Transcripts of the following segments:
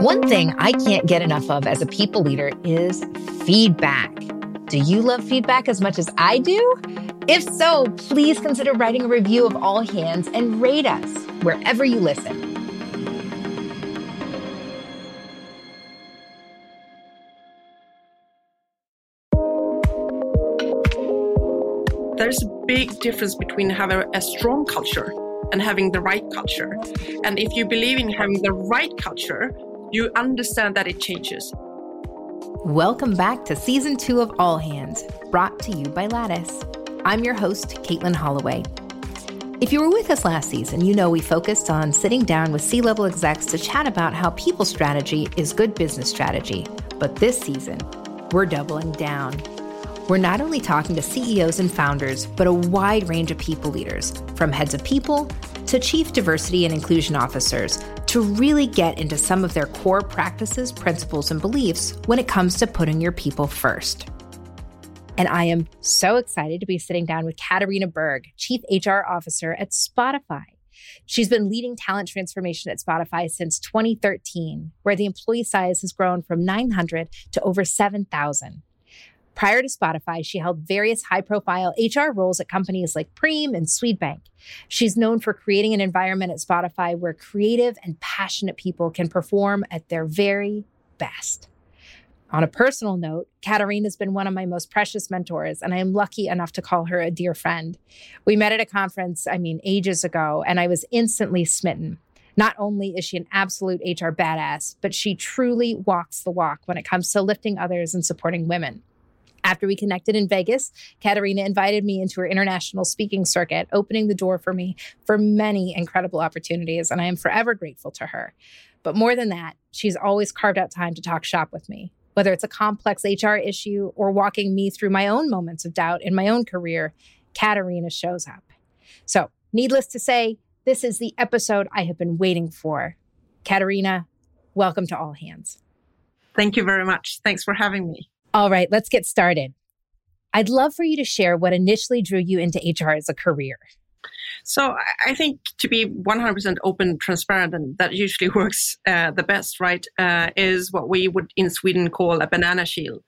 One thing I can't get enough of as a people leader is feedback. Do you love feedback as much as I do? If so, please consider writing a review of All Hands and rate us wherever you listen. There's a big difference between having a strong culture and having the right culture. And if you believe in having the right culture, you understand that it changes. Welcome back to season two of All Hands, brought to you by Lattice. I'm your host, Katelin Holloway. If you were with us last season, you know we focused on sitting down with C level execs to chat about how people strategy is good business strategy. But this season, we're doubling down. We're not only talking to CEOs and founders, but a wide range of people leaders, from heads of people to chief diversity and inclusion officers, to really get into some of their core practices, principles, and beliefs when it comes to putting your people first. And I am so excited to be sitting down with Katarina Berg, Chief HR Officer at Spotify. She's been leading talent transformation at Spotify since 2013, where the employee size has grown from 900 to over 7,000. Prior to Spotify, she held various high profile HR roles at companies like Preem and Swedbank. She's known for creating an environment at Spotify where creative and passionate people can perform at their very best. On a personal note, Katarina has been one of my most precious mentors, and I am lucky enough to call her a dear friend. We met at a conference, I mean, ages ago, and I was instantly smitten. Not only is she an absolute HR badass, but she truly walks the walk when it comes to lifting others and supporting women. After we connected in Vegas, Katarina invited me into her international speaking circuit, opening the door for me for many incredible opportunities, and I am forever grateful to her. But more than that, she's always carved out time to talk shop with me, whether it's a complex HR issue or walking me through my own moments of doubt in my own career. Katarina shows up. So, needless to say, this is the episode I have been waiting for. Katarina, welcome to All Hands. Thank you very much. Thanks for having me. All right, let's get started. I'd love for you to share what initially drew you into HR as a career. So I think to be 100% open, transparent, and that usually works uh, the best, right, uh, is what we would in Sweden call a banana shield.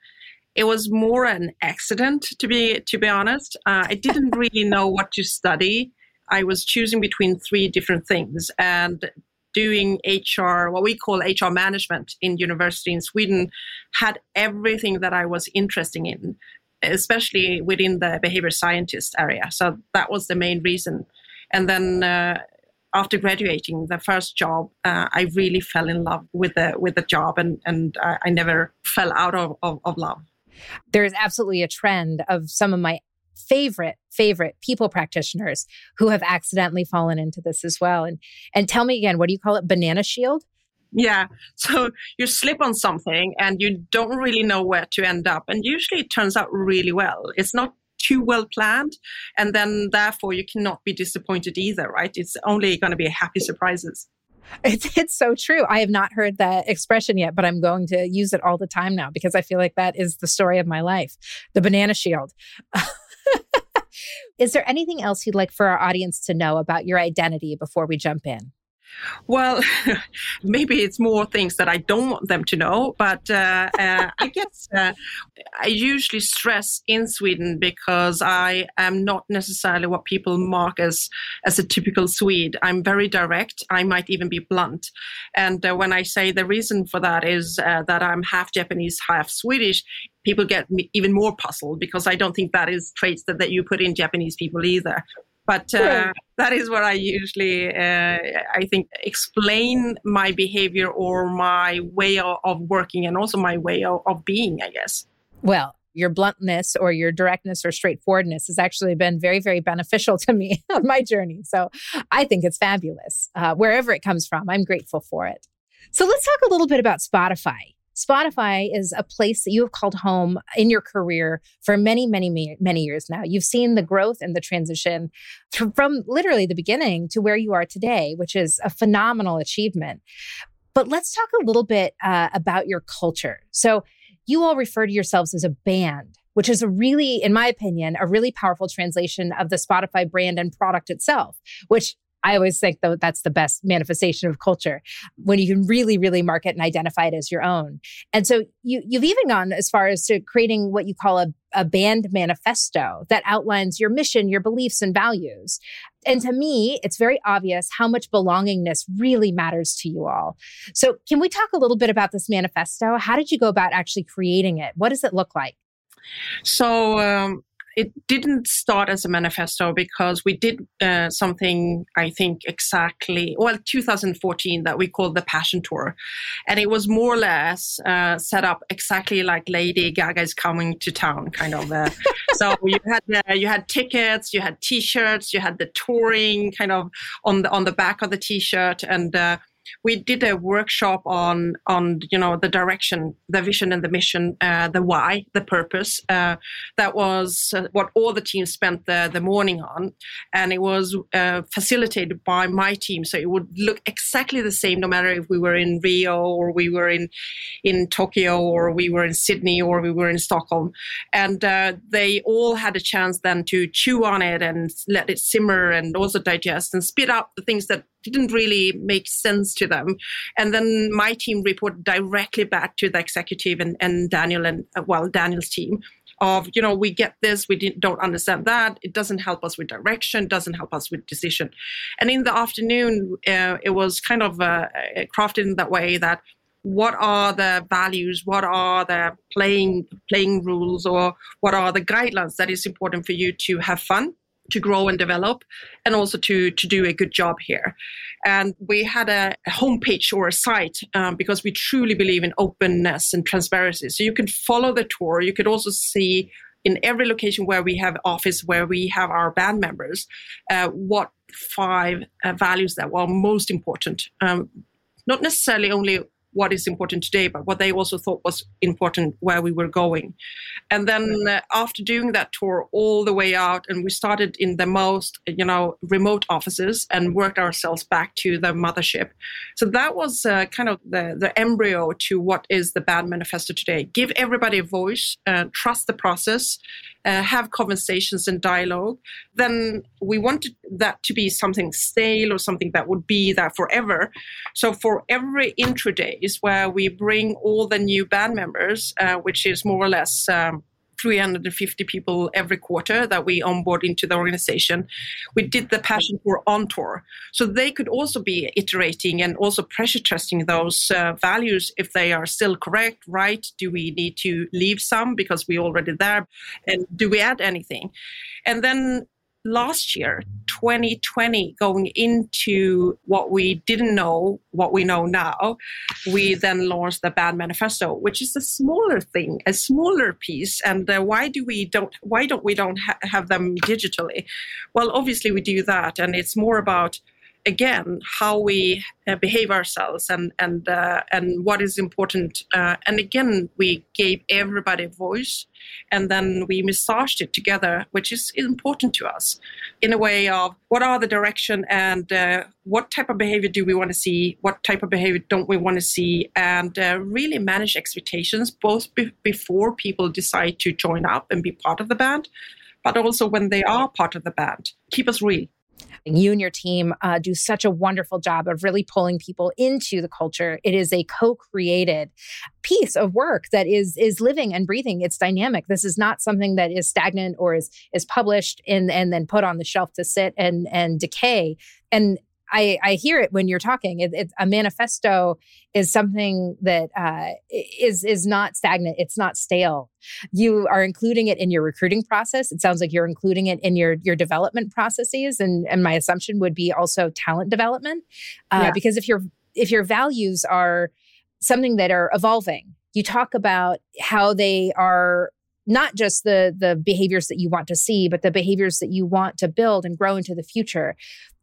It was more an accident, to be to be honest. Uh, I didn't really know what to study. I was choosing between three different things, and doing HR, what we call HR management in university in Sweden, had everything that I was interested in, especially within the behavior scientist area. So that was the main reason. And then uh, after graduating, the first job, uh, I really fell in love with the with the job, and and uh, I never fell out of, of, of love. There is absolutely a trend of some of my favorite favorite people practitioners who have accidentally fallen into this as well. And and tell me again what do you call it? Banana shield? Yeah. So you slip on something and you don't really know where to end up. And usually it turns out really well. It's not too well planned. And then therefore you cannot be disappointed either right? It's only going to be happy surprises. It's it's so true. I have not heard that expression yet, but I'm going to use it all the time now because I feel like that is the story of my life. The banana shield. Is there anything else you'd like for our audience to know about your identity before we jump in? Well, maybe it's more things that I don't want them to know, but uh, uh, I guess uh, I usually stress in Sweden because I am not necessarily what people mark as as a typical Swede. I'm very direct. I might even be blunt, and uh, when I say the reason for that is uh, that I'm half Japanese, half Swedish, people get even more puzzled because I don't think that is traits that, that you put in Japanese people either. But uh, that is where I usually, uh, I think, explain my behavior or my way of working and also my way of, of being, I guess. Well, your bluntness or your directness or straightforwardness has actually been very, very beneficial to me on my journey. So I think it's fabulous. Uh, wherever it comes from, I'm grateful for it. So let's talk a little bit about Spotify. Spotify is a place that you have called home in your career for many, many, many years now. You've seen the growth and the transition from literally the beginning to where you are today, which is a phenomenal achievement. But let's talk a little bit uh, about your culture. So, you all refer to yourselves as a band, which is a really, in my opinion, a really powerful translation of the Spotify brand and product itself, which I always think that that's the best manifestation of culture when you can really, really market and identify it as your own. And so you, you've even gone as far as to creating what you call a, a band manifesto that outlines your mission, your beliefs, and values. And to me, it's very obvious how much belongingness really matters to you all. So, can we talk a little bit about this manifesto? How did you go about actually creating it? What does it look like? So, um, it didn't start as a manifesto because we did uh, something i think exactly well 2014 that we called the passion tour. And it was more or less uh, set up exactly like lady gaga is coming to town kind of uh, so you had uh, you had tickets you had t-shirts you had the touring kind of on the on the back of the t-shirt and uh, we did a workshop on on you know the direction, the vision and the mission, uh, the why, the purpose. Uh, that was uh, what all the teams spent the the morning on, and it was uh, facilitated by my team. So it would look exactly the same, no matter if we were in Rio or we were in in Tokyo or we were in Sydney or we were in Stockholm, and uh, they all had a chance then to chew on it and let it simmer and also digest and spit out the things that didn't really make sense to them. And then my team reported directly back to the executive and, and Daniel and, uh, well, Daniel's team of, you know, we get this, we don't understand that. It doesn't help us with direction, doesn't help us with decision. And in the afternoon, uh, it was kind of uh, crafted in that way that what are the values what are the playing playing rules or what are the guidelines that is important for you to have fun to grow and develop and also to to do a good job here. And we had a, homepage or a site um, because we truly believe in openness and transparency. So you can follow the tour. You could also see in every location where we have office where we have our band members uh, what five uh, values that were most important. Um, not necessarily only what is important today, but what they also thought was important where we were going. And then uh, after doing that tour all the way out, and we started in the most, you know, remote offices and worked ourselves back to the mothership. So that was uh, kind of the, the embryo to what is the band manifesto today. Give everybody a voice, uh, trust the process, uh, have conversations and dialogue, then we wanted that to be something stale or something that would be there forever. So for every intro days where we bring all the new band members, uh, which is more or less um, 350 people every quarter that we onboard into the organization. We did the Passion Tour on tour. So they could also be iterating and also pressure testing those uh, values if they are still correct, right? Do we need to leave some because we're already there? And do we add anything? And then last year, 2020, going into what we didn't know, what we know now, we then launched the Band Manifesto, which is a smaller thing, a smaller piece. And uh, why do we don't? Why don't we don't ha- have them digitally? Well, obviously we do that, and it's more about again how we uh, behave ourselves and and uh, and what is important uh, and again we gave everybody a voice and then we massaged it together which is important to us in a way of what are the direction and uh, what type of behavior do we want to see what type of behavior don't we want to see and uh, really manage expectations both be- before people decide to join up and be part of the band but also when they are part of the band. Keep us real you and your team uh, do such a wonderful job of really pulling people into the culture. It is a co-created piece of work that is is living and breathing. It's dynamic. This is not something that is stagnant or is is published and and then put on the shelf to sit and and decay. And I, I hear it when you're talking. It, it, a manifesto is something that uh, is is not stagnant. It's not stale. You are including it in your recruiting process. It sounds like you're including it in your your development processes, and and my assumption would be also talent development, uh, yeah. because if your if your values are something that are evolving, you talk about how they are not just the the behaviors that you want to see but the behaviors that you want to build and grow into the future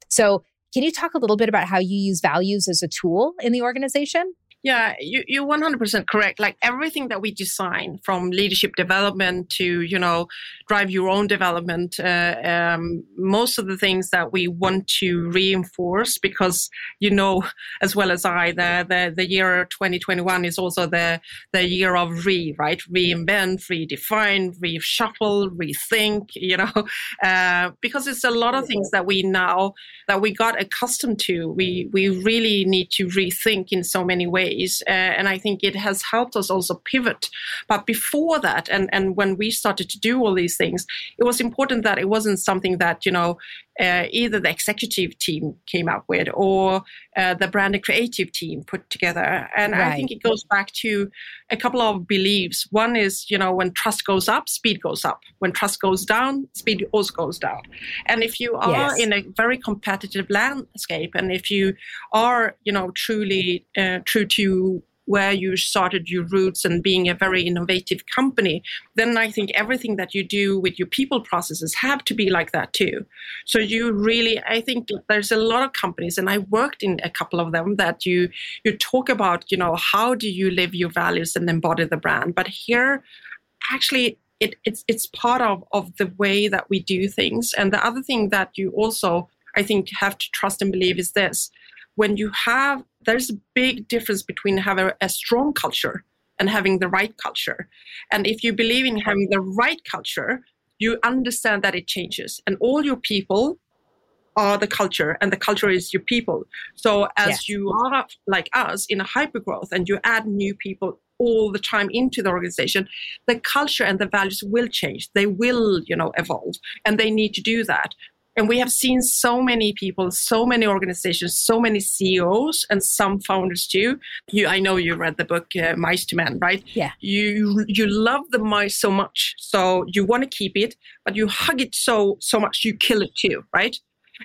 so can you talk a little bit about how you use values as a tool in the organization? Yeah, you, you're 100% correct. Like everything that we design from leadership development to, you know, drive your own development, uh, um, most of the things that we want to reinforce because, you know, as well as I, the, the, the year 2021 is also the, the year of re, right? Reinvent, redefine, reshuffle, rethink, you know, uh, because it's a lot of things that we now, that we got accustomed to. We, we really need to rethink in so many ways Uh, and I think it has helped us also pivot. But before that, and, and when we started to do all these things, it was important that it wasn't something that, you know, uh, either the executive team came up with or uh, the brand and creative team put together. And right. I think it goes back to a couple of beliefs. One is, you know, when trust goes up, speed goes up. When trust goes down, speed also goes down. And if you are yes. in a very competitive landscape, and if you are, you know, truly uh, true to where you started your roots and being a very innovative company, then I think everything that you do with your people processes have to be like that too. So you really, I think there's a lot of companies, and I worked in a couple of them that you you talk about, you know, how do you live your values and embody the brand. But here, actually, it, it's it's part of of the way that we do things. And the other thing that you also I think have to trust and believe is this: when you have there's a big difference between having a strong culture and having the right culture. And if you believe in having the right culture, you understand that it changes. And all your people are the culture, and the culture is your people. So as yes. you are like us in a hyper growth and you add new people all the time into the organization, the culture and the values will change. They will, you know, evolve. And they need to do that. And we have seen so many people, so many organizations, so many CEOs, and some founders too. You, I know you read the book uh, Mice to Men, right? Yeah. You you love the mice so much, so you want to keep it, but you hug it so so much you kill it too, right?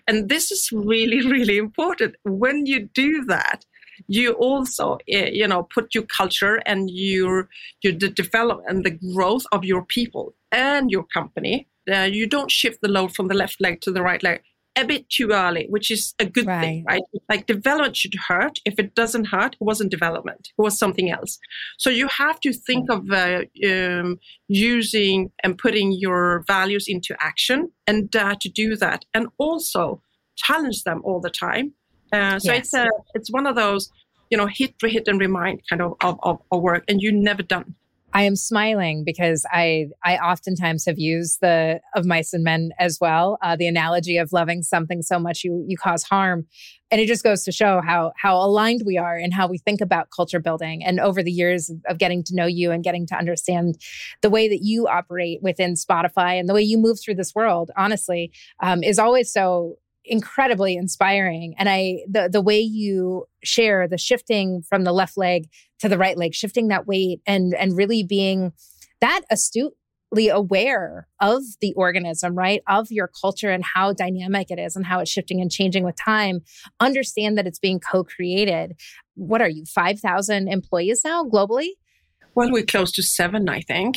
And this is really really important. When you do that, you also uh, you know put your culture and your your the development and the growth of your people and your company uh, you don't shift the load from the left leg to the right leg a bit too early, which is a good right. thing, right? Like development should hurt. If it doesn't hurt, it wasn't development. It was something else. So you have to think of uh, um, using and putting your values into action and dare to do that, and also challenge them all the time. Uh, so yes. it's a it's one of those you know hit, hit and remind kind of of, of, of work, and you never done. I am smiling because I I oftentimes have used the of mice and men as well. Uh, the analogy of loving something so much you you cause harm, and it just goes to show how how aligned we are and how we think about culture building. And over the years of getting to know you and getting to understand the way that you operate within Spotify and the way you move through this world, honestly, um, is always so incredibly inspiring. And i the the way you share the shifting from the left leg to the right leg shifting that weight and and really being that astutely aware of the organism right? Of your culture and how dynamic it is and how it's shifting and changing with time. Understand that it's being co-created. What are you 5000 employees now globally? Well we're close to 7 i think.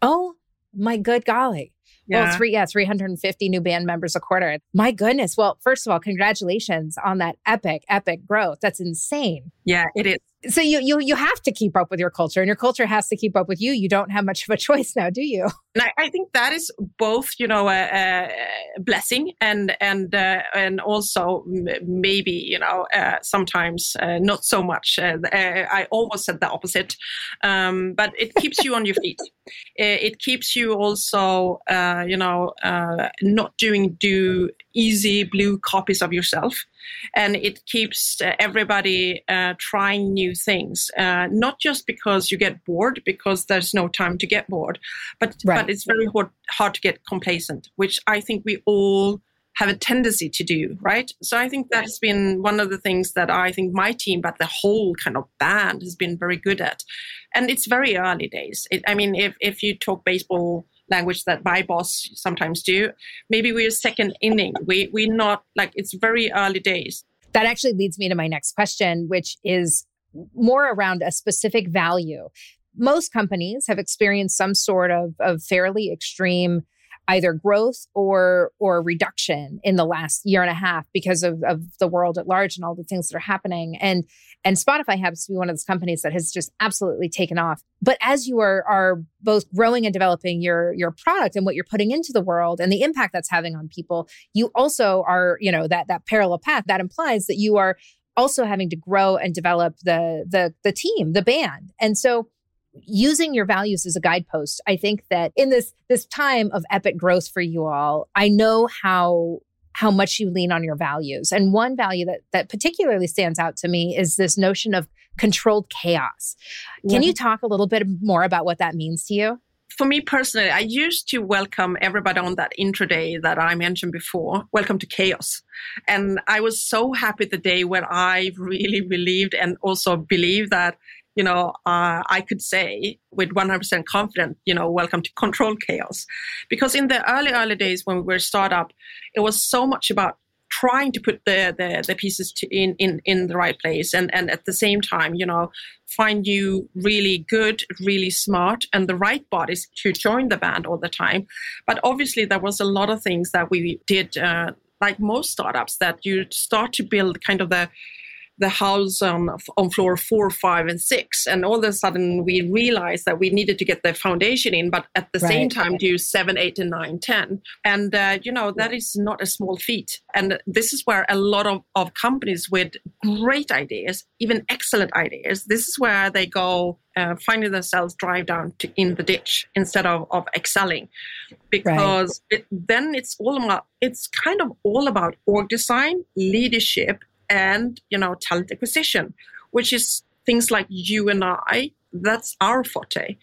Oh my good golly yeah. Well, three, yeah, 350 new band members a quarter. My goodness. Well, first of all, congratulations on that epic, epic growth. That's insane. Yeah, it is so you you you have to keep up with your culture and your culture has to keep up with you. You don't have much of a choice now do you? And i, I think that is both you know a, a blessing and and uh, and also maybe you know uh, sometimes uh, not so much uh, uh, i almost said the opposite um, but it keeps you on your feet. It keeps you also uh, you know not doing do easy blue copies of yourself and it keeps uh, everybody uh, trying new things. Uh, not just because you get bored, because there's no time to get bored, but right. but it's very hard hard to get complacent, which I think we all have a tendency to do, right? So I think that's been one of the things that I think my team, but the whole kind of band has been very good at. And it's very early days. It, I mean, if, if you talk baseball language that my boss sometimes do. Maybe we're second inning. We we're not like it's very early days. That actually leads me to my next question, which is more around a specific value. Most companies have experienced some sort of, of fairly extreme either growth or or reduction in the last year and a half because of, of the world at large and all the things that are happening. And and Spotify happens to be one of those companies that has just absolutely taken off. But as you are are both growing and developing your your product and what you're putting into the world and the impact that's having on people, you also are, you know, that that parallel path that implies that you are also having to grow and develop the the the team, the band. And so using your values as a guidepost i think that in this this time of epic growth for you all i know how how much you lean on your values and one value that that particularly stands out to me is this notion of controlled chaos can yeah. you talk a little bit more about what that means to you for me personally, I used to welcome everybody on that intro day that I mentioned before. Welcome to chaos. And I was so happy the day when I really believed and also believed that you know, uh, I could say with 100% confidence, you know, welcome to control chaos. Because in the early, early days when we were a startup, it was so much about trying to put the, the, the pieces to in, in, in the right place and, and at the same time, you know, find you really good, really smart and the right bodies to join the band all the time. But obviously there was a lot of things that we did, uh, like most startups, that you start to build kind of the the house on, on floor four, five, and six. And all of a sudden, we realized that we needed to get the foundation in, but at the right. same time, do seven, eight, and nine, ten. And, uh, you know, that is not a small feat. And this is where a lot of, of companies with great ideas, even excellent ideas, this is where they go uh, finding themselves drive down to, in the ditch instead of, of excelling because right. it, then it's all about it's kind of all about org design leadership and you know talent acquisition which is things like you and i that's our forte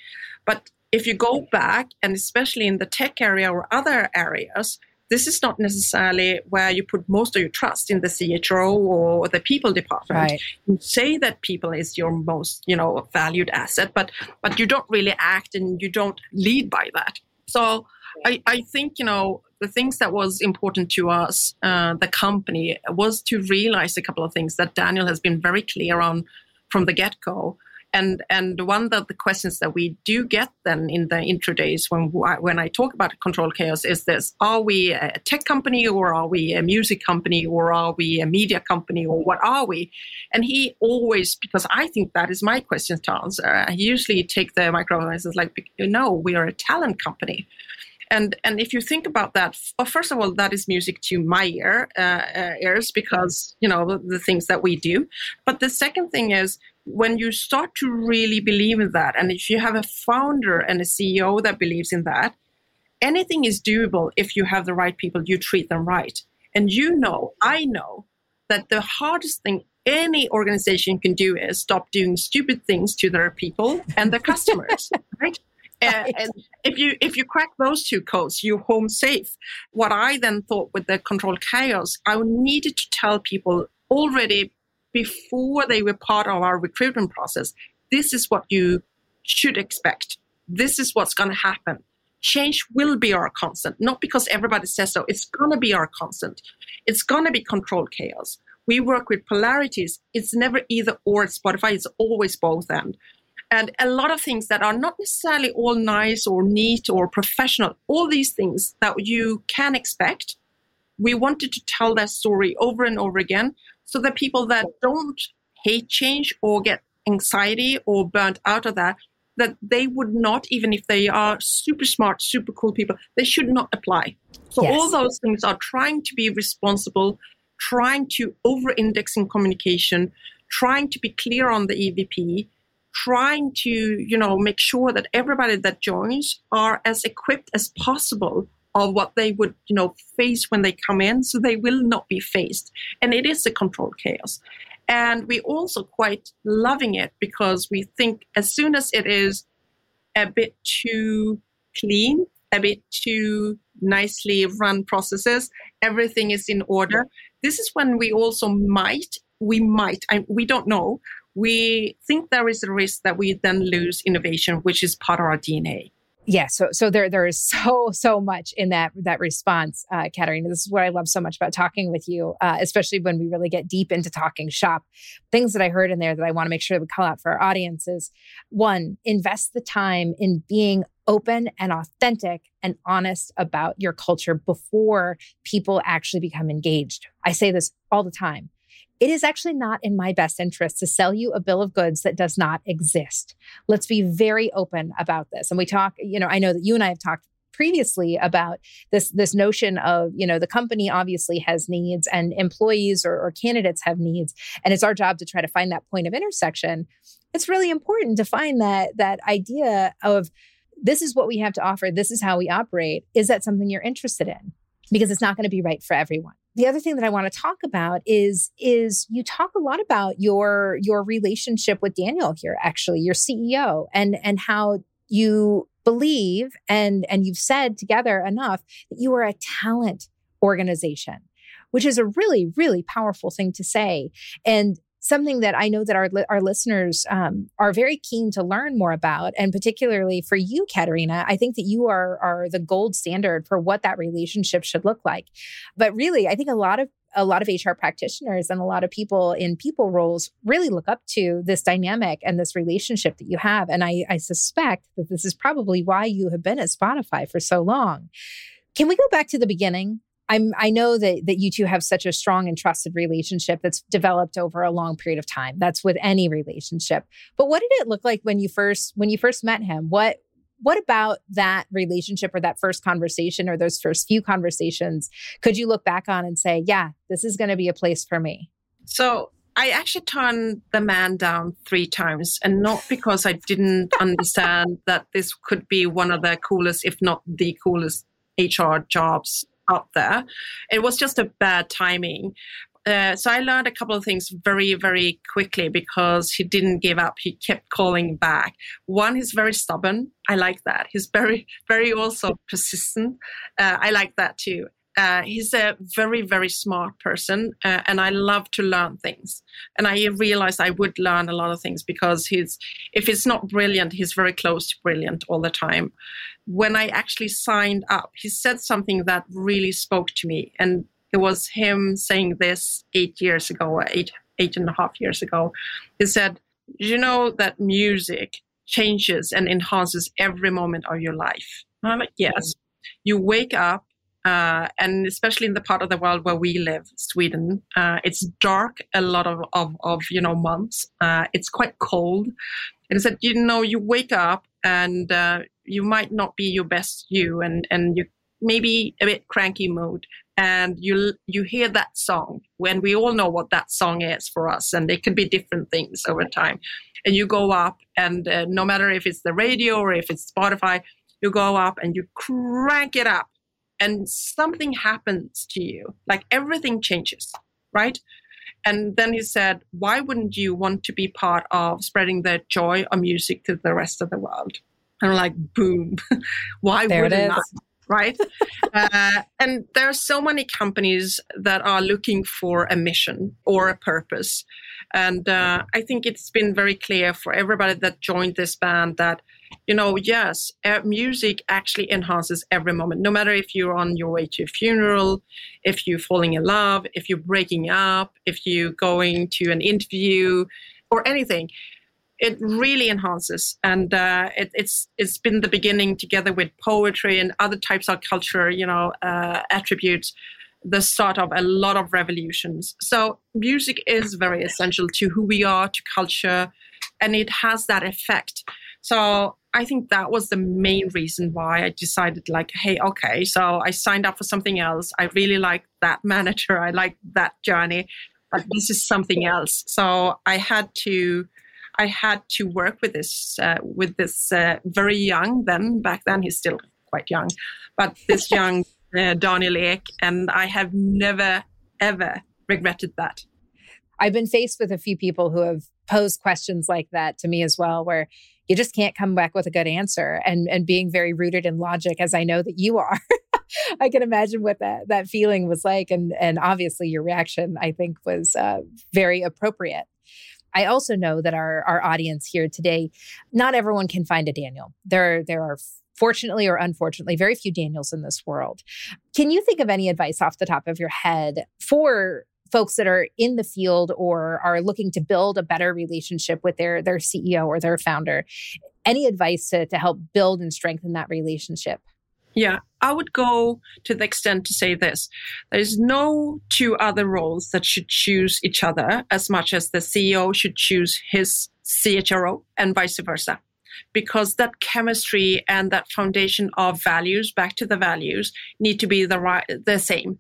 but if you go back and especially in the tech area or other areas this is not necessarily where you put most of your trust in the CHRO or the people department. Right. You say that people is your most, you know, valued asset, but but you don't really act and you don't lead by that. So I, I think you know the things that was important to us, uh, the company, was to realize a couple of things that Daniel has been very clear on from the get go. And and one of the questions that we do get then in the intro days when when I talk about control chaos is this: Are we a tech company, or are we a music company, or are we a media company, or what are we? And he always, because I think that is my question to answer. I usually take the microphone and says like, no, we are a talent company. And and if you think about that, well, first of all, that is music to my ear uh, uh, ears because you know the, the things that we do. But the second thing is when you start to really believe in that, and if you have a founder and a CEO that believes in that, anything is doable if you have the right people. You treat them right, and you know, I know that the hardest thing any organization can do is stop doing stupid things to their people and their customers, right? And, and if you if you crack those two codes, you're home safe. What I then thought with the control chaos, I needed to tell people already before they were part of our recruitment process. This is what you should expect. This is what's going to happen. Change will be our constant, not because everybody says so. It's going to be our constant. It's going to be controlled chaos. We work with polarities. It's never either or Spotify. It's always both end and a lot of things that are not necessarily all nice or neat or professional all these things that you can expect we wanted to tell that story over and over again so that people that don't hate change or get anxiety or burnt out of that that they would not even if they are super smart super cool people they should not apply so yes. all those things are trying to be responsible trying to over index in communication trying to be clear on the evp trying to you know make sure that everybody that joins are as equipped as possible of what they would you know face when they come in so they will not be faced. And it is a controlled chaos. And we also quite loving it because we think as soon as it is a bit too clean a bit too nicely run processes everything is in order. This is when we also might we might I, we don't know we think there is a risk that we then lose innovation, which is part of our DNA. Yeah, so so there there is so so much in that that response, uh, Katarina. This is what I love so much about talking with you, uh, especially when we really get deep into talking shop. Things that I heard in there that I want to make sure that we call out for our audiences. One, invest the time in being open and authentic and honest about your culture before people actually become engaged. I say this all the time. It is actually not in my best interest to sell you a bill of goods that does not exist. Let's be very open about this. And we talk, you know, I know that you and I have talked previously about this this notion of you know the company obviously has needs and employees or, or, candidates have needs. And it's our job to try to find that point of intersection. It's really important to find that that idea of this is what we have to offer this is how we operate. Is that something you're interested in? Because it's not going to be right for everyone the other thing that I want to talk about is is you talk a lot about your your relationship with Daniel here actually your CEO and and how you believe and and you've said together enough that you are a talent organization which is a really really powerful thing to say. And something that I know that our our listeners um, are very keen to learn more about, and particularly for you, Katarina, I think that you are are the gold standard for what that relationship should look like. But really, I think a lot of a lot of HR practitioners and a lot of people in people roles really look up to this dynamic and this relationship that you have. And I, I suspect that this is probably why you have been at Spotify for so long. Can we go back to the beginning? I'm I know that that you two have such a strong and trusted relationship that's developed over a long period of time. That's with any relationship. But what did it look like when you first when you first met him? What what about that relationship or that first conversation or those first few conversations could you look back on and say, yeah, this is going to be a place for me? So I actually turned the man down three times, and not because I didn't understand that this could be one of the coolest, if not the coolest HR jobs out there. It was just a bad timing. Uh, so I learned a couple of things very, very quickly because he didn't give up. He kept calling back. One, he's very stubborn. I like that. He's very, very also persistent. Uh, I like that too. Uh, he's a very, very smart person, uh, and I love to learn things. And I realized I would learn a lot of things because he's, if he's not brilliant, he's very close to brilliant all the time. When I actually signed up, he said something that really spoke to me, and it was him saying this eight years ago, eight eight and a half years ago. He said, "You know that music changes and enhances every moment of your life." And I'm like, "Yes." You wake up uh, and especially in the part of the world where we live, Sweden, uh, it's dark a lot of, of, of you know months. Uh, it's quite cold, and it's that you know you wake up and uh, you might not be your best you, and and you maybe a bit cranky mood, and you you hear that song when we all know what that song is for us, and it could be different things over time, and you go up and uh, no matter if it's the radio or if it's Spotify, you go up and you crank it up and something happens to you like everything changes right? And then he said why wouldn't you want to be part of spreading the joy of music to the rest of the world? And I'm like boom. Why there wouldn't I? right? Uh, and there are so many companies that are looking for a mission or a purpose. And uh, i think it's been very clear for everybody that joined this band that you know, yes, uh, music actually enhances every moment, no matter if you're on your way to a funeral, if you're falling in love, if you're breaking up, if you're going to an interview or anything. It really enhances, and uh, it, it's it's been the beginning together with poetry and other types of culture, you know, uh, attributes, the start of a lot of revolutions. So music is very essential to who we are, to culture, and it has that effect. So I think that was the main reason why I decided, like, hey, okay, so I signed up for something else. I really like that manager. I like that journey, but this is something else. So I had to, I had to work with this, uh, with this uh, very young. Then back then he's still quite young, but this young uh, Daniel Ek, and I have never ever regretted that. I've been faced with a few people who have posed questions like that to me as well, where you just can't come back with a good answer and and being very rooted in logic as i know that you are i can imagine what that that feeling was like and and obviously your reaction i think was uh, very appropriate I also know that our our audience here today, not everyone can find a Daniel. There there are fortunately or unfortunately very few Daniels in this world. Can you think of any advice off the top of your head for folks that are in the field or are looking to build a better relationship with their their CEO or their founder any advice to, to help build and strengthen that relationship? Yeah, I would go to the extent to say this. There's no two other roles that should choose each other as much as the CEO should choose his CHRO and vice versa. Because that chemistry and that foundation of values, back to the values, need to be the right, the same.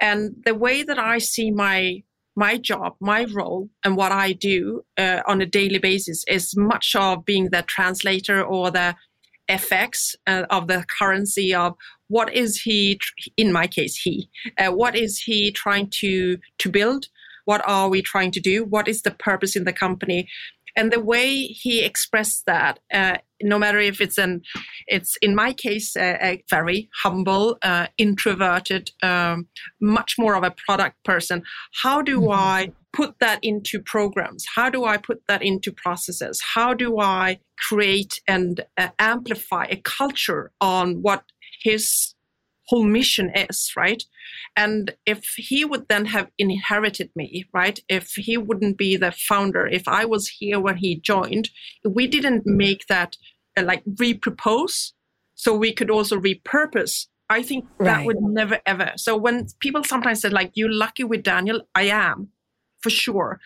And the way that I see my my job, my role, and what I do uh, on a daily basis is much of being the translator or the FX uh, of the currency of what is he, in my case, he, uh, what is he trying to to build? What are we trying to do? What is the purpose in the company? And the way he expressed that uh, no matter if it's an it's in my case a, a very humble uh, introverted um, much more of a product person how do mm-hmm. i put that into programs how do i put that into processes how do i create and uh, amplify a culture on what his whole mission is, right? And if he would then have inherited me, right? If he wouldn't be the founder, if I was here when he joined, we didn't make that uh, like repropose, so we could also repurpose. I think that would never ever. So when people sometimes say like, "You're lucky with Daniel," I am, for sure,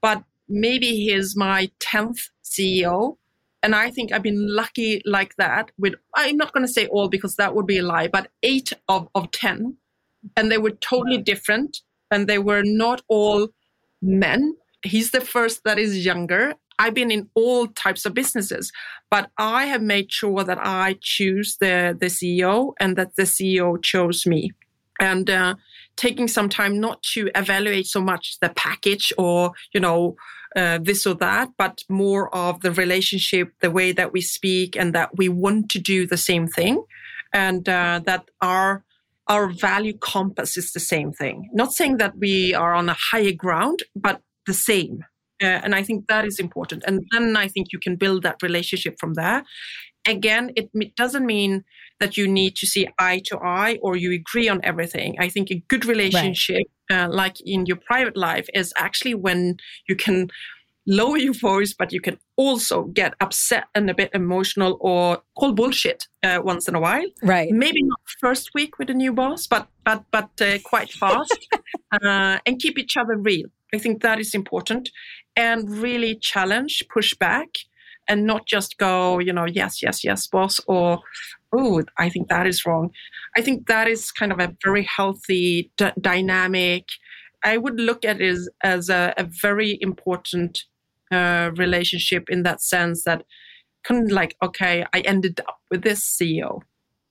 but maybe he's my tenth CEO and I think I've been lucky like that with, I'm not going to say all because that would be a lie, but eight of, of 10. And they were totally different. And they were not all men. He's the first that is younger. I've been in all types of businesses, but I have made sure that I choose the, the CEO and that the CEO chose me. And uh, taking some time not to evaluate so much the package or, you know, uh, this or that, but more of the relationship, the way that we speak, and that we want to do the same thing, and uh, that our our value compass is the same thing. Not saying that we are on a higher ground, but the same. Uh, and I think that is important. And then I think you can build that relationship from there. Again, it doesn't mean that you need to see eye to eye or you agree on everything. I think a good relationship, right. Uh, like in your private life, is actually when you can lower your voice, but you can also get upset and a bit emotional or call bullshit uh, once in a while. Right. Maybe not first week with a new boss, but but but uh, quite fast, uh, and keep each other real. I think that is important, and really challenge, push back, and not just go, you know, yes, yes, yes, boss, or I think that is wrong. I think that is kind of a very healthy, d- dynamic. I would look at it as, as a, a very important uh, relationship in that sense that kind of like, okay, I ended up with this CEO.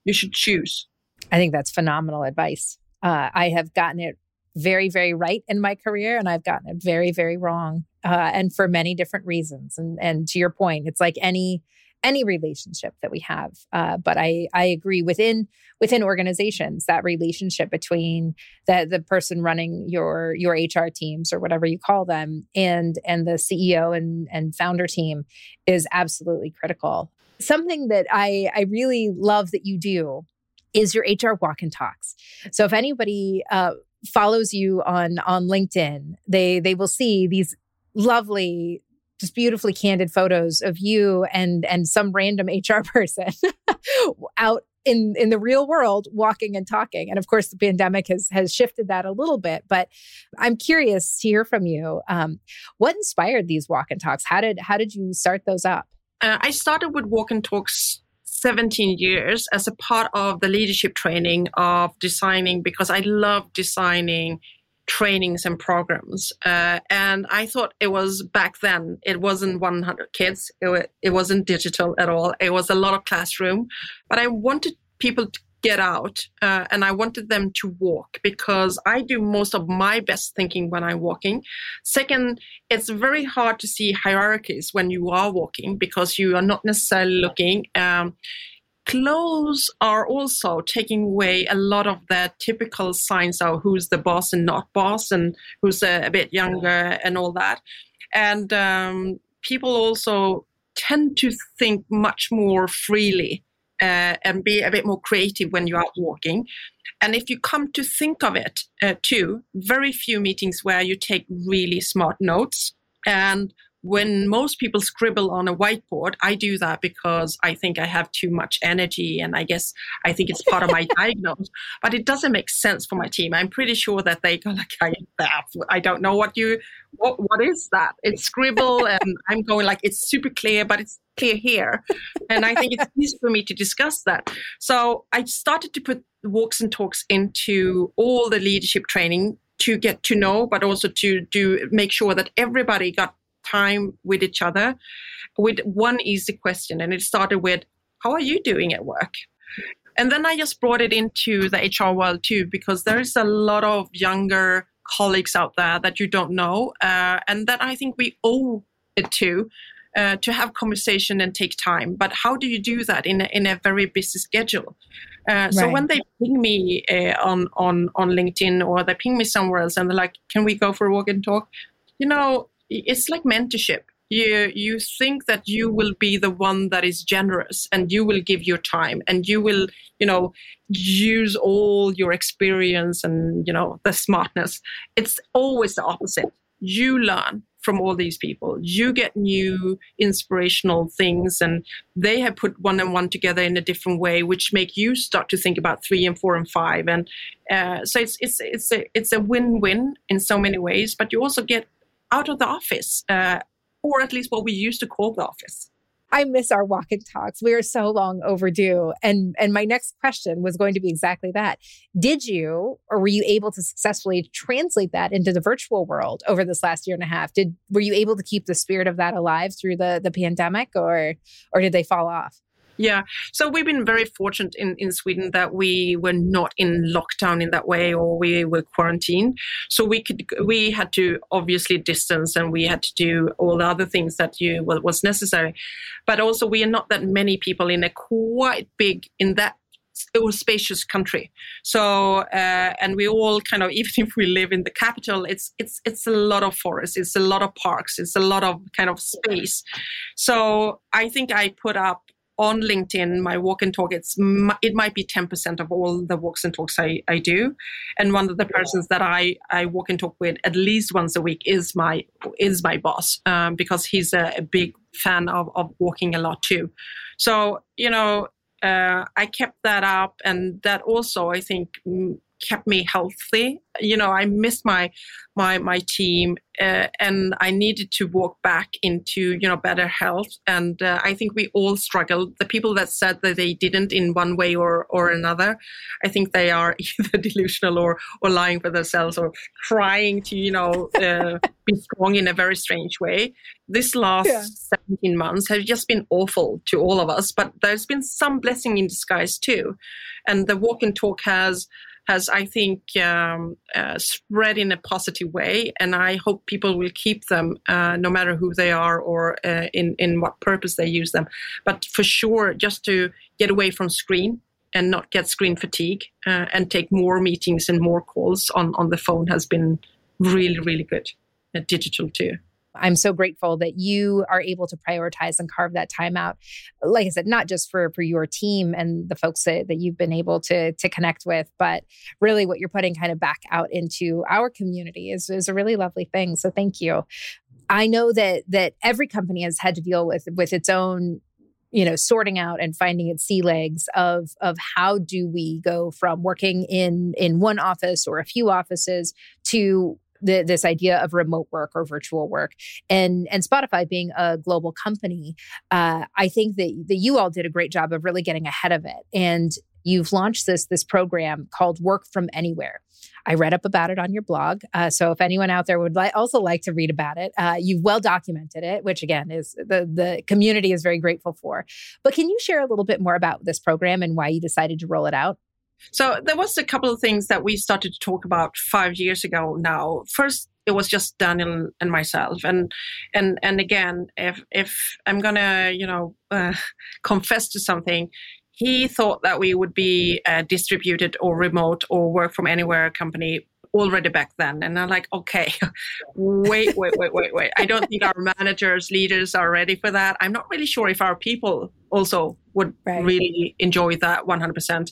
You should choose. I think that's phenomenal advice. Uh, I have gotten it very, very right in my career, and I've gotten it very, very wrong, uh, and for many different reasons. And and to your point, it's like any any relationship that we have. Uh, but I I agree within within organizations that relationship between the the person running your your HR teams or whatever you call them and and the CEO and and founder team is absolutely critical. Something that I I really love that you do is your HR walk and talks. So if anybody uh, follows you on on LinkedIn, they they will see these lovely just beautifully candid photos of you and and some random HR person out in in the real world walking and talking. And of course the pandemic has has shifted that a little bit but i'm curious to hear from you um, what inspired these walk and talks? How did how did you start those up? Uh, i started with walk and talks 17 years as a part of the leadership training of designing because i love designing trainings and programs. Uh, and I thought it was back then, it wasn't 100 kids, it, it wasn't digital at all. It was a lot of classroom. But I wanted people to get out uh, and I wanted them to walk because I do most of my best thinking when I'm walking. Second, it's very hard to see hierarchies when you are walking because you are not necessarily looking. Um, clothes are also taking away a lot of the typical signs of who's the boss and not boss and who's a, a bit younger and all that. And um, people also tend to think much more freely uh, and be a bit more creative when you're out walking. And if you come to think of it, uh, too, very few meetings where you take really smart notes. And when most people scribble on a whiteboard, I do that because I think I have too much energy and I guess I think it's part of my diagnosis, but it doesn't make sense for my team. I'm pretty sure that they go like, I, I don't know what you, what, what is that? It's scribble and I'm going like, it's super clear, but it's clear here. And I think it's easy for me to discuss that. So I started to put walks and talks into all the leadership training to get to know, but also to do make sure that everybody got time with each other with one easy question. And it started with, How are you doing at work? And then I just brought it into the HR world too, because there is a lot of younger colleagues out there that you don't know, uh, and that I think we owe it to. Uh, to have conversation and take time, but how do you do that in a, in a very busy schedule? Uh, so when they ping me uh, on on on LinkedIn or they ping me somewhere else and they're like, "Can we go for a walk and talk?" You know, it's like mentorship. You you think that you will be the one that is generous and you will give your time and you will you know use all your experience and you know the smartness. It's always the opposite. You learn from all these people. You get new inspirational things and they have put one and one together in a different way which make you start to think about three and four and five. And uh, so it's it's it's a it's a win-win in so many ways but you also get out of the office, uh, or at least what we used to call the office. I miss our walk and talks. We are so long overdue. And and my next question was going to be exactly that. Did you or were you able to successfully translate that into the virtual world over this last year and a half? Did were you able to keep the spirit of that alive through the the pandemic or or did they fall off? Yeah. So we've been very fortunate in, in Sweden that we were not in lockdown in that way or we were quarantined. So we could we had to obviously distance and we had to do all the other things that you was necessary. But also we are not that many people in a quite big in that it was spacious country. So uh, and we all kind of even if we live in the capital, it's it's it's a lot of forests, it's a lot of parks, it's a lot of kind of space. So I think I put up on LinkedIn, my walk and talk, it's it might be 10% of all the walks and talks I, I do. And one of the persons that I, I walk and talk with at least once a week is my is my boss um, because he's a, a, big fan of, of walking a lot too. So, you know, uh, I kept that up and that also I think kept me healthy. You know, I missed my my my team, uh, and I needed to walk back into you know better health. And uh, I think we all struggled. The people that said that they didn't in one way or or another, I think they are either delusional or or lying for themselves or trying to you know uh, be strong in a very strange way. This last yeah. 17 months have just been awful to all of us, but there's been some blessing in disguise too. And the walk and talk has has, I think, um, uh, spread in a positive way. And I hope people will keep them, uh, no matter who they are or uh, in, in what purpose they use them. But for sure, just to get away from screen and not get screen fatigue uh, and take more meetings and more calls on, on the phone has been really, really good. digital too. I'm so grateful that you are able to prioritize and carve that time out. Like I said, not just for for your team and the folks that, that you've been able to to connect with, but really what you're putting kind of back out into our community is, is a really lovely thing. So thank you. I know that that every company has had to deal with with its own you know sorting out and finding its sea legs of of how do we go from working in in one office or a few offices to the, this idea of remote work or virtual work and and spotify being a global company uh, i think that, that you all did a great job of really getting ahead of it and you've launched this this program called work from anywhere I read up about it on your blog. Uh, so if anyone out there would li- also like to read about it, uh, you've well documented it, which again is the the community is very grateful for. But can you share a little bit more about this program and why you decided to roll it out? So there was a couple of things that we started to talk about five years ago now. First, it was just Daniel and myself, and and and again, if if I'm gonna you know uh, confess to something, he thought that we would be a distributed or remote or work from anywhere company already back then. And I'm like, okay, wait, wait, wait, wait, wait. I don't think our managers, leaders are ready for that. I'm not really sure if our people also would right. really enjoy that 100%.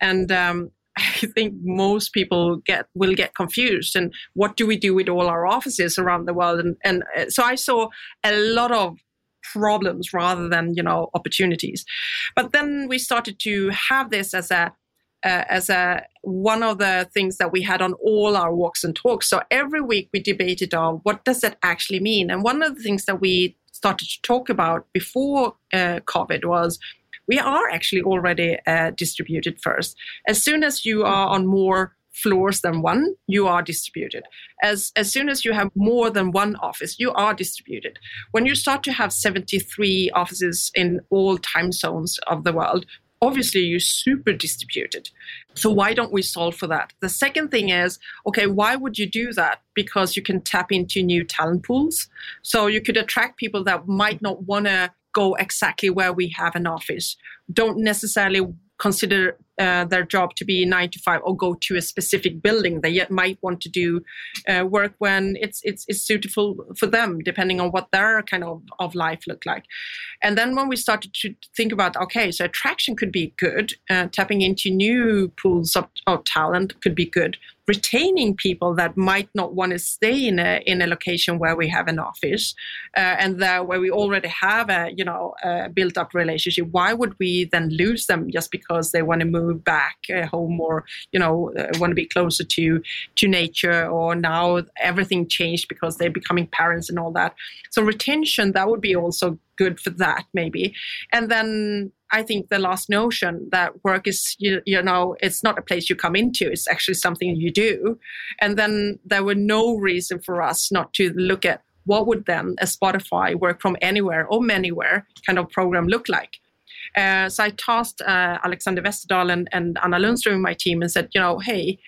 And um, I think most people get will get confused and what do we do with all our offices around the world and and uh, so I saw a lot of problems rather than you know opportunities but then we started to have this as a uh, as a one of the things that we had on all our walks and talks so every week we debated on what does that actually mean and one of the things that we started to talk about before uh, covid was we are actually already uh, distributed first. As soon as you are on more floors than one, you are distributed. As, as soon as you have more than one office, you are distributed. When you start to have 73 offices in all time zones of the world, obviously you're super distributed. So why don't we solve for that? The second thing is, okay, why would you do that? Because you can tap into new talent pools. So you could attract people that might not want to go exactly where we have an office, don't necessarily consider uh, their job to be nine to five or go to a specific building. They yet might want to do uh, work when it's, it's, it's suitable for them, depending on what their kind of, of life look like. And then when we started to think about, okay, so attraction could be good, uh, tapping into new pools of, of talent could be good retaining people that might not want to stay in a in a location where we have an office uh, and where we already have a you know a built up relationship why would we then lose them just because they want to move back uh, home or you know uh, want to be closer to to nature or now everything changed because they're becoming parents and all that? So retention that would be also good for that maybe. And then I think the last notion that work is, you, you, know, it's not a place you come into, it's actually something you do. And then there were no reason for us not to look at what would then a Spotify work from anywhere or anywhere kind of program look like. Uh, so I tasked uh, Alexander Westerdahl and, and Anna Lundström in my team and said, you know, hey,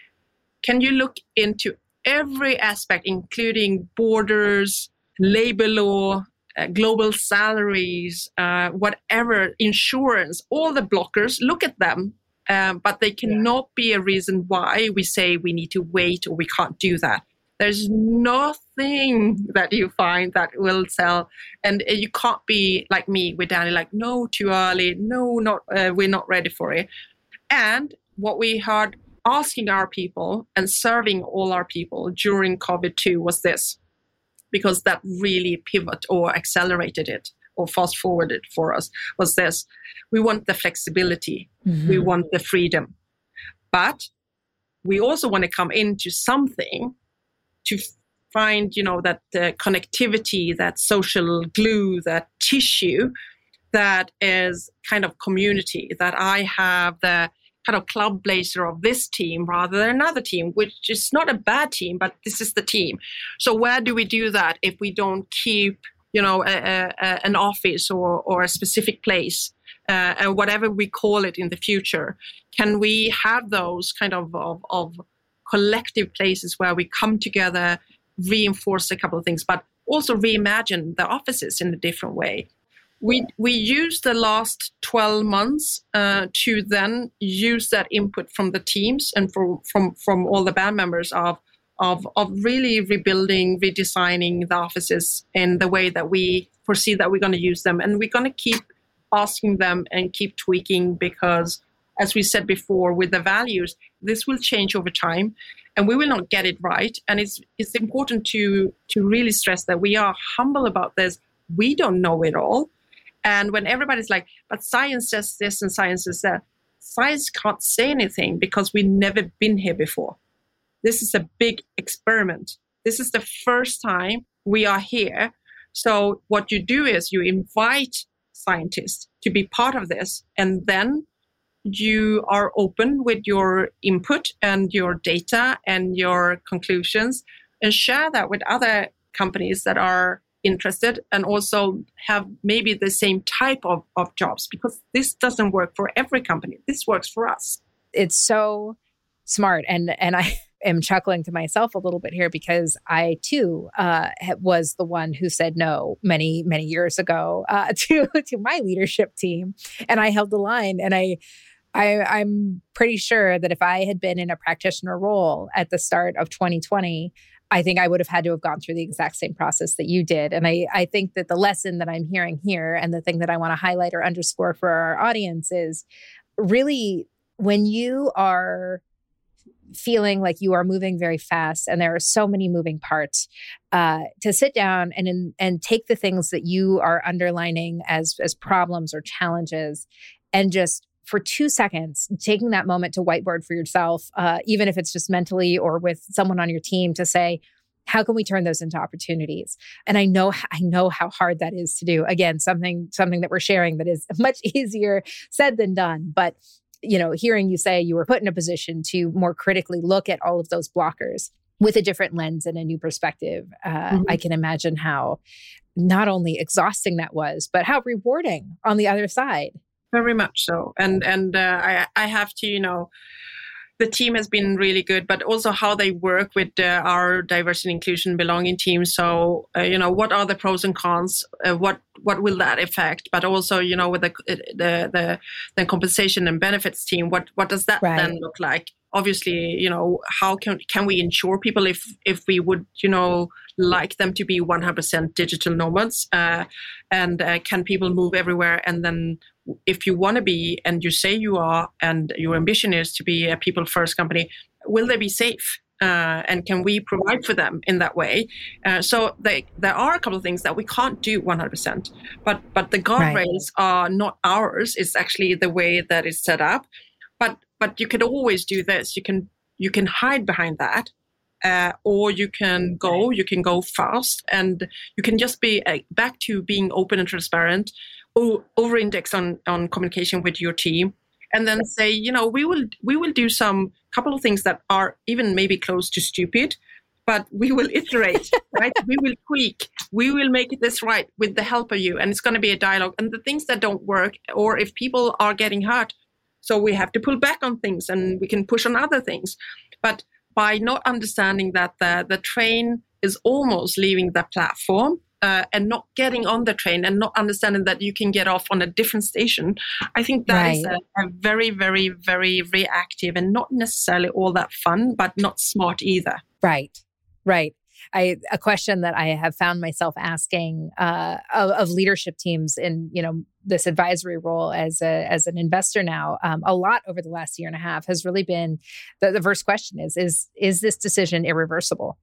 can you look into every aspect, including borders, labor law, uh, global salaries, uh, whatever, insurance, all the blockers, look at them. Um, but they cannot yeah. be a reason why we say we need to wait or we can't do that. There's nothing that you find that will sell, and uh, you can't be like me with Danny, like no, too early, no, not uh, we're not ready for it. And what we heard asking our people and serving all our people during COVID two was this: because that really pivot or accelerated it or fast forwarded for us was this. We want the flexibility. Mm-hmm. we want the freedom. But we also want to come into something to find you know that the connectivity that social glue that tissue that is kind of community that i have the kind of club blazer of this team rather than another team, which is not a bad team, but this is the team. So where do we do that if we don't keep, you know, a, a, an office or, or a specific place, uh, and whatever we call it in the future? Can we have those kind of, of, of collective places where we come together, reinforce a couple of things, but also reimagine the offices in a different way we we used the last 12 months uh, to then use that input from the teams and for, from from all the band members of of of really rebuilding redesigning the offices in the way that we foresee that we're going to use them. And we're going to keep asking them and keep tweaking because as we said before with the values this will change over time and we will not get it right. And it's it's important to to really stress that we are humble about this. We don't know it all and when everybody's like, but science says this and science says that, science can't say anything because we've never been here before. This is a big experiment. This is the first time we are here. So what you do is you invite scientists to be part of this and then you are open with your input and your data and your conclusions and share that with other companies that are interested and also have maybe the same type of, of jobs because this doesn't work for every company. This works for us. It's so smart. And and I am chuckling to myself a little bit here because I too uh, was the one who said no many many years ago uh, to to my leadership team, and I held the line. And I, I I'm pretty sure that if I had been in a practitioner role at the start of 2020, I think I would have had to have gone through the exact same process that you did. And I, I think that the lesson that I'm hearing here and the thing that I want to highlight or underscore for our audience is really when you are feeling like you are moving very fast and there are so many moving parts uh, to sit down and in, and take the things that you are underlining as as problems or challenges and just for two seconds taking that moment to whiteboard for yourself uh, even if it's just mentally or with someone on your team to say how can we turn those into opportunities? And i know i know how hard that is to do. Again something something that we're sharing that is much easier said than done but you know hearing you say you were put in a position to more critically look at all of those blockers with a different lens and a new perspective uh, mm-hmm. i can imagine how not only exhausting that was but how rewarding on the other side very much so and and uh, i i have to you know the team has been really good, but also how they work with uh, our diversity, and inclusion, belonging team. So, uh, you know, what are the pros and cons? Uh, what what will that affect? But also, you know, with the the the, the compensation and benefits team, what what does that right. then look like? Obviously, you know, how can can we ensure people if if we would, you know, like them to be 100% digital nomads, uh, and uh, can people move everywhere? And then if you want to be and you say you are and your ambition is to be a people first company will they be safe? Uh, and can we provide for them in that way? Uh, so they, there are a couple of things that we can't do 100% but but the guardrails right. are not ours it's actually the way that it's set up. But but you can always do this you can you can hide behind that uh, or you can go you can go fast and you can just be uh, back to being open and transparent over index on on communication with your team and then say you know we will we will do some couple of things that are even maybe close to stupid but we will iterate right? We will tweak we will make this right with the help of you and it's going to be a dialogue and the things that don't work or if people are getting hurt so we have to pull back on things and we can push on other things. But by not understanding that the, the train is almost leaving the platform uh, and not getting on the train and not understanding that you can get off on a different station, I think that right. is a, a, very, very, very reactive and not necessarily all that fun, but not smart either. Right, right. I, a question that I have found myself asking uh, of, of, leadership teams in you know this advisory role as a as an investor now um, a lot over the last year and a half has really been the, the first question is is is this decision irreversible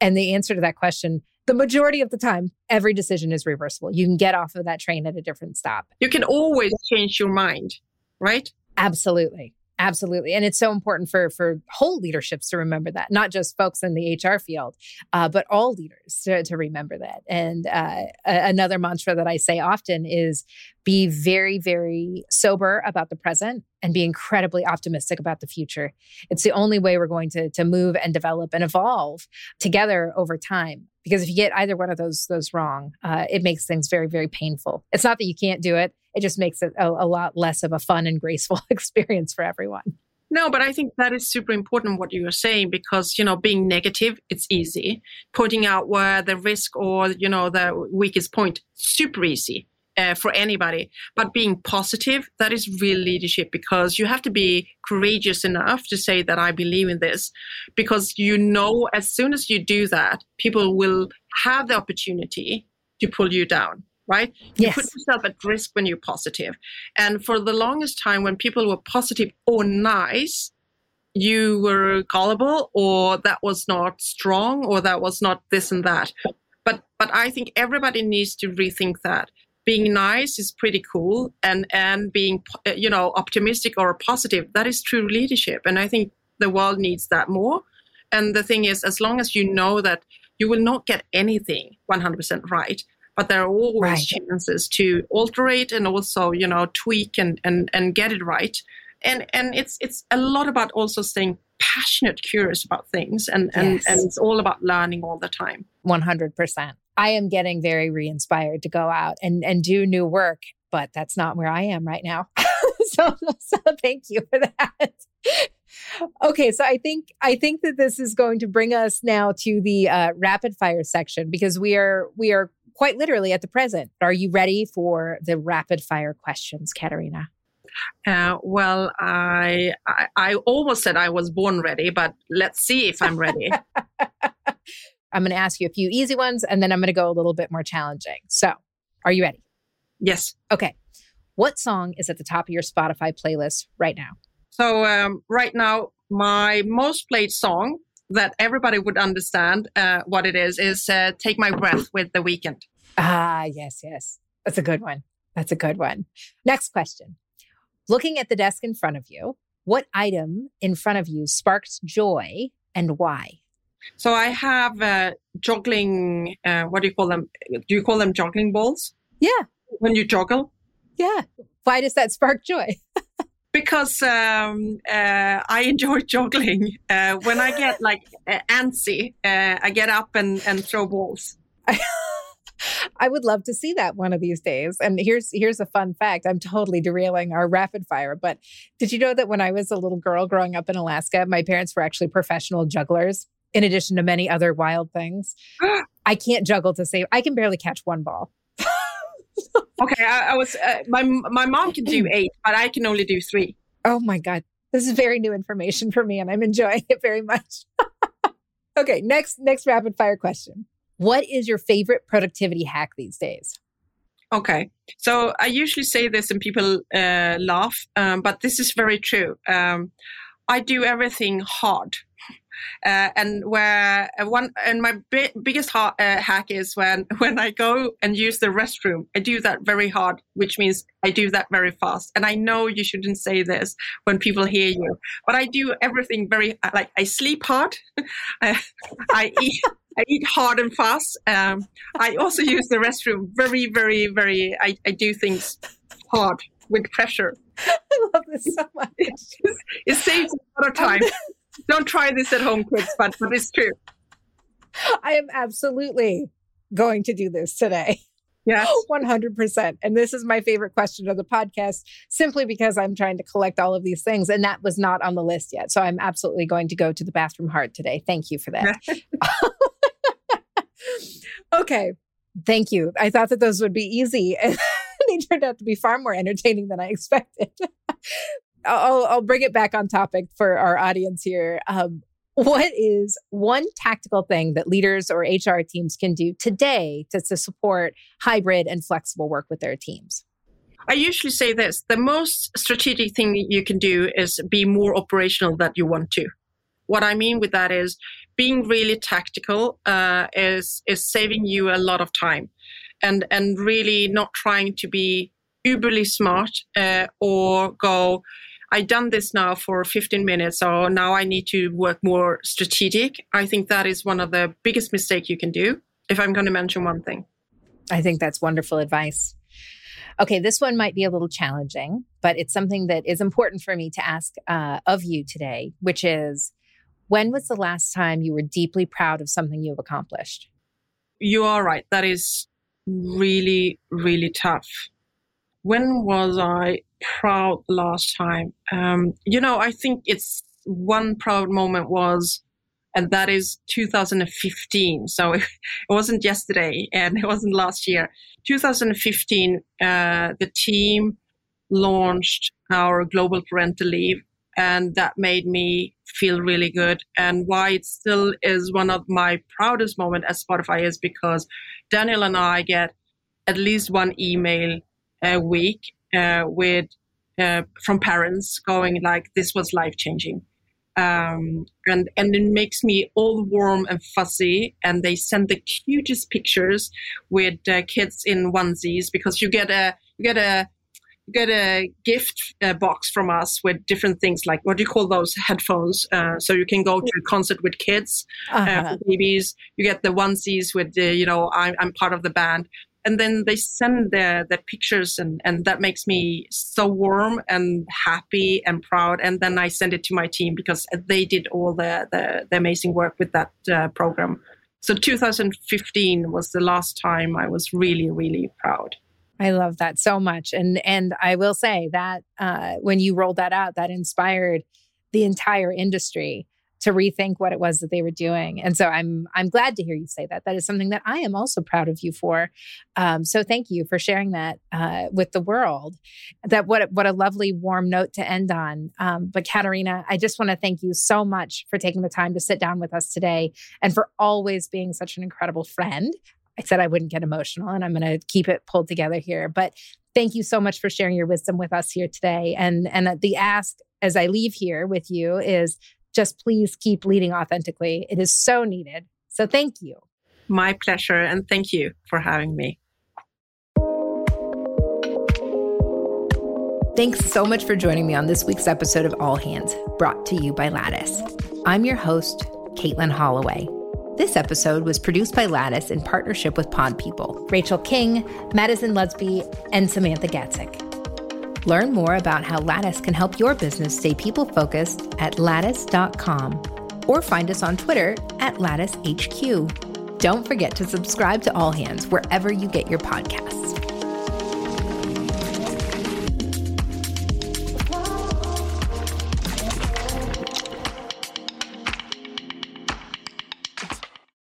and the answer to that question the majority of the time, every decision is reversible. You can get off of that train at a different stop. You can always change your mind, right? Absolutely. Absolutely. And it's so important for for whole leaderships to remember that, not just folks in the HR field, uh, but all leaders to, to remember that. And uh, a- another mantra that I say often is be very, very sober about the present and be incredibly optimistic about the future. It's the only way we're going to, to move and develop and evolve together over time. Because if you get either one of those those wrong, uh, it makes things very, very painful. It's not that you can't do it; it just makes it a, a lot less of a fun and graceful experience for everyone. No, but I think that is super important what you are saying because you know being negative it's easy. Pointing out where the risk or you know the weakest point super easy uh, for anybody. But being positive that is real leadership because you have to be courageous enough to say that I believe in this because you know as soon as you do that people will have the opportunity to pull you down right? You put yourself at risk when you're positive. And for the longest time, when people were positive or nice, you were gullible or that was not strong or that was not this and that. But but I think everybody needs to rethink that. Being nice is pretty cool, and and being uh, you know optimistic or positive that is true leadership. And I think the world needs that more. And the thing is, as long as you know that you will not get anything 100% right, but there are always right. chances to alterate and also you know tweak and and and get it right and and it's it's a lot about also staying passionate curious about things and and, yes. and it's all about learning all the time 100% i am getting very re-inspired to go out and and do new work but that's not where i am right now so so thank you for that okay so i think i think that this is going to bring us now to the uh, rapid fire section because we are we are quite literally at the present. Are you ready for the rapid fire questions, Katarina? Uh, well, I, I, I almost said I was born ready, but let's see if I'm ready. I'm going to ask you a few easy ones, and then I'm going to go a little bit more challenging. So, are you ready? Yes. Okay. What song is at the top of your Spotify playlist right now? So um, right now, my most played song that everybody would understand uh, what it is is uh, "Take My Breath" with The Weeknd. Ah, yes, yes, that's a good one. That's a good one. Next question: Looking at the desk in front of you, what item in front of you sparks joy and why? So I have uh, juggling. Uh, what do you call them? Do you call them juggling balls? Yeah. When you juggle. Yeah. Why does that spark joy? because um, uh, I enjoy juggling. Uh, when I get like uh, antsy, uh, I get up and, and throw balls. I would love to see that one of these days. And here's here's a fun fact. I'm totally derailing our rapid fire, but did you know that when I was a little girl growing up in Alaska, my parents were actually professional jugglers in addition to many other wild things. I can't juggle to save. I can barely catch one ball. okay, I, I was uh, my my mom can do eight, but I can only do three. Oh my god, this is very new information for me, and I'm enjoying it very much. okay, next next rapid fire question. What is your favorite productivity hack these days? Okay, so I usually say this and people uh, laugh, um, but this is very true. Um, I do everything hard. Uh, and where uh, one and my bi- biggest ha- uh, hack is when when I go and use the restroom, I do that very hard, which means I do that very fast. And I know you shouldn't say this when people hear you, but I do everything very like I sleep hard, I, I eat. I eat hard and fast. Um, I also use the restroom very, very, very. I, I do things hard with pressure. I love this so much. it saves a lot of time. Don't try this at home, kids, but, but it's true. I am absolutely going to do this today. Yeah. 100%. And this is my favorite question of the podcast simply because I'm trying to collect all of these things. And that was not on the list yet. So I'm absolutely going to go to the bathroom hard today. Thank you for that. okay. Thank you. I thought that those would be easy. And they turned out to be far more entertaining than I expected. I'll, I'll bring it back on topic for our audience here. Um, what is one tactical thing that leaders or HR teams can do today to, to support hybrid and flexible work with their teams? I usually say this the most strategic thing you can do is be more operational than you want to. What I mean with that is being really tactical uh, is is saving you a lot of time, and and really not trying to be uberly smart uh, or go I've done this now for 15 minutes, so now I need to work more strategic. I think that is one of the biggest mistakes you can do if I'm going to mention one thing. I think that's wonderful advice. Okay, this one might be a little challenging, but it's something that is important for me to ask uh, of you today, which is when was the last time you were deeply proud of something you've accomplished? You are right. That is really, really tough. When was I proud last time. Um, you know, I think it's one proud moment was, and that is 2015. So it, wasn't yesterday and it wasn't last year. 2015, uh, the team launched our global parental leave and that made me feel really good and why it still is one of my proudest moments at spotify is because daniel and i get at least one email a week uh, with uh, from parents going like this was life changing um, and and it makes me all warm and fuzzy and they send the cutest pictures with uh, kids in onesies because you get a you get a you get a gift uh, box from us with different things like what do you call those headphones? Uh, so you can go to a concert with kids uh, uh-huh. babies. You get the onesies with the you know I'm, I'm part of the band and then they send their their pictures and and that makes me so warm and happy and proud. And then i send it to my team because they did all the the, the amazing work with that uh, program. So 2015 was the last time i was really really proud. I love that so much, and and I will say that uh, when you rolled that out, that inspired the entire industry to rethink what it was that they were doing. And so I'm I'm glad to hear you say that. That is something that I am also proud of you for. Um, so thank you for sharing that uh, with the world. That what what a lovely warm note to end on. Um, but Katarina, I just want to thank you so much for taking the time to sit down with us today and for always being such an incredible friend. I said I wouldn't get emotional and I'm going to keep it pulled together here. But thank you so much for sharing your wisdom with us here today. And and the ask as I leave here with you is just please keep leading authentically. It is so needed. So thank you. My pleasure and thank you for having me. Thanks so much for joining me on this week's episode of All Hands, brought to you by Lattice. I'm your host, Katelin Holloway. This episode was produced by Lattice in partnership with Pod People, Rachel King, Madison Ludsby, and Samantha Gatzik. Learn more about how Lattice can help your business stay people focused at lattice.com or find us on Twitter at LatticeHQ. Don't forget to subscribe to All Hands wherever you get your podcasts.